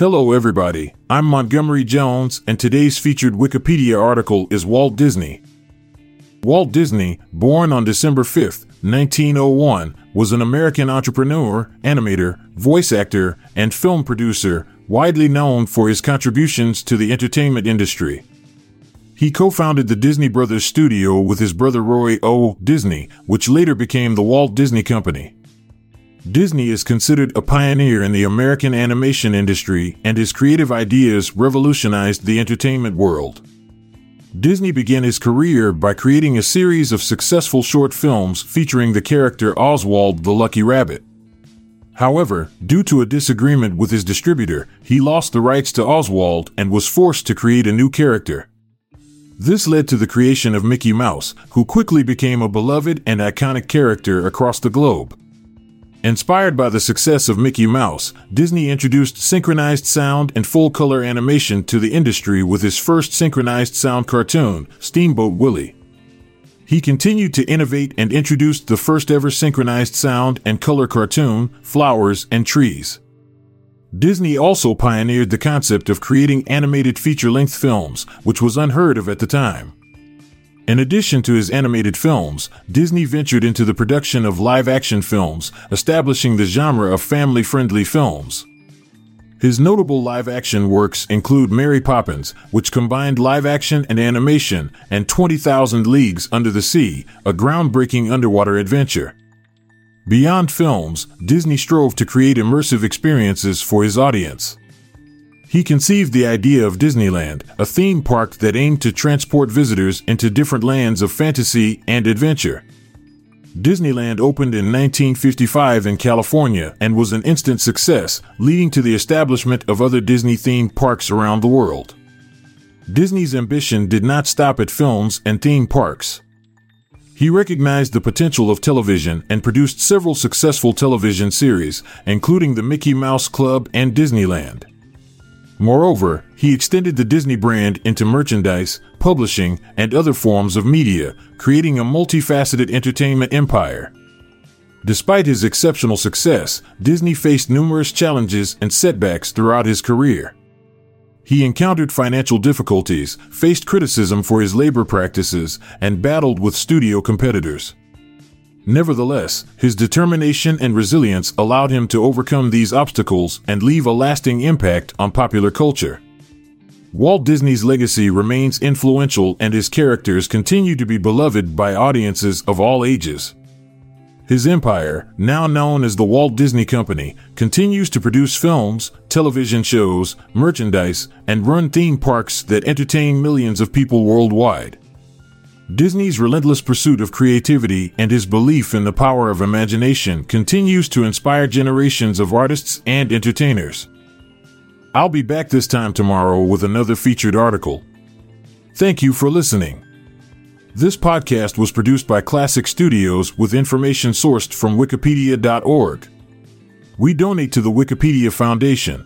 Hello, everybody. I'm Montgomery Jones, and today's featured Wikipedia article is Walt Disney. Walt Disney, born on December 5, 1901, was an American entrepreneur, animator, voice actor, and film producer, widely known for his contributions to the entertainment industry. He co founded the Disney Brothers Studio with his brother Roy O. Disney, which later became the Walt Disney Company. Disney is considered a pioneer in the American animation industry, and his creative ideas revolutionized the entertainment world. Disney began his career by creating a series of successful short films featuring the character Oswald the Lucky Rabbit. However, due to a disagreement with his distributor, he lost the rights to Oswald and was forced to create a new character. This led to the creation of Mickey Mouse, who quickly became a beloved and iconic character across the globe. Inspired by the success of Mickey Mouse, Disney introduced synchronized sound and full color animation to the industry with his first synchronized sound cartoon, Steamboat Willie. He continued to innovate and introduced the first ever synchronized sound and color cartoon, Flowers and Trees. Disney also pioneered the concept of creating animated feature length films, which was unheard of at the time. In addition to his animated films, Disney ventured into the production of live action films, establishing the genre of family friendly films. His notable live action works include Mary Poppins, which combined live action and animation, and 20,000 Leagues Under the Sea, a groundbreaking underwater adventure. Beyond films, Disney strove to create immersive experiences for his audience. He conceived the idea of Disneyland, a theme park that aimed to transport visitors into different lands of fantasy and adventure. Disneyland opened in 1955 in California and was an instant success, leading to the establishment of other Disney themed parks around the world. Disney's ambition did not stop at films and theme parks. He recognized the potential of television and produced several successful television series, including The Mickey Mouse Club and Disneyland. Moreover, he extended the Disney brand into merchandise, publishing, and other forms of media, creating a multifaceted entertainment empire. Despite his exceptional success, Disney faced numerous challenges and setbacks throughout his career. He encountered financial difficulties, faced criticism for his labor practices, and battled with studio competitors. Nevertheless, his determination and resilience allowed him to overcome these obstacles and leave a lasting impact on popular culture. Walt Disney's legacy remains influential and his characters continue to be beloved by audiences of all ages. His empire, now known as the Walt Disney Company, continues to produce films, television shows, merchandise, and run theme parks that entertain millions of people worldwide. Disney's relentless pursuit of creativity and his belief in the power of imagination continues to inspire generations of artists and entertainers. I'll be back this time tomorrow with another featured article. Thank you for listening. This podcast was produced by Klassic Studios with information sourced from Wikipedia.org. We donate to the Wikipedia Foundation,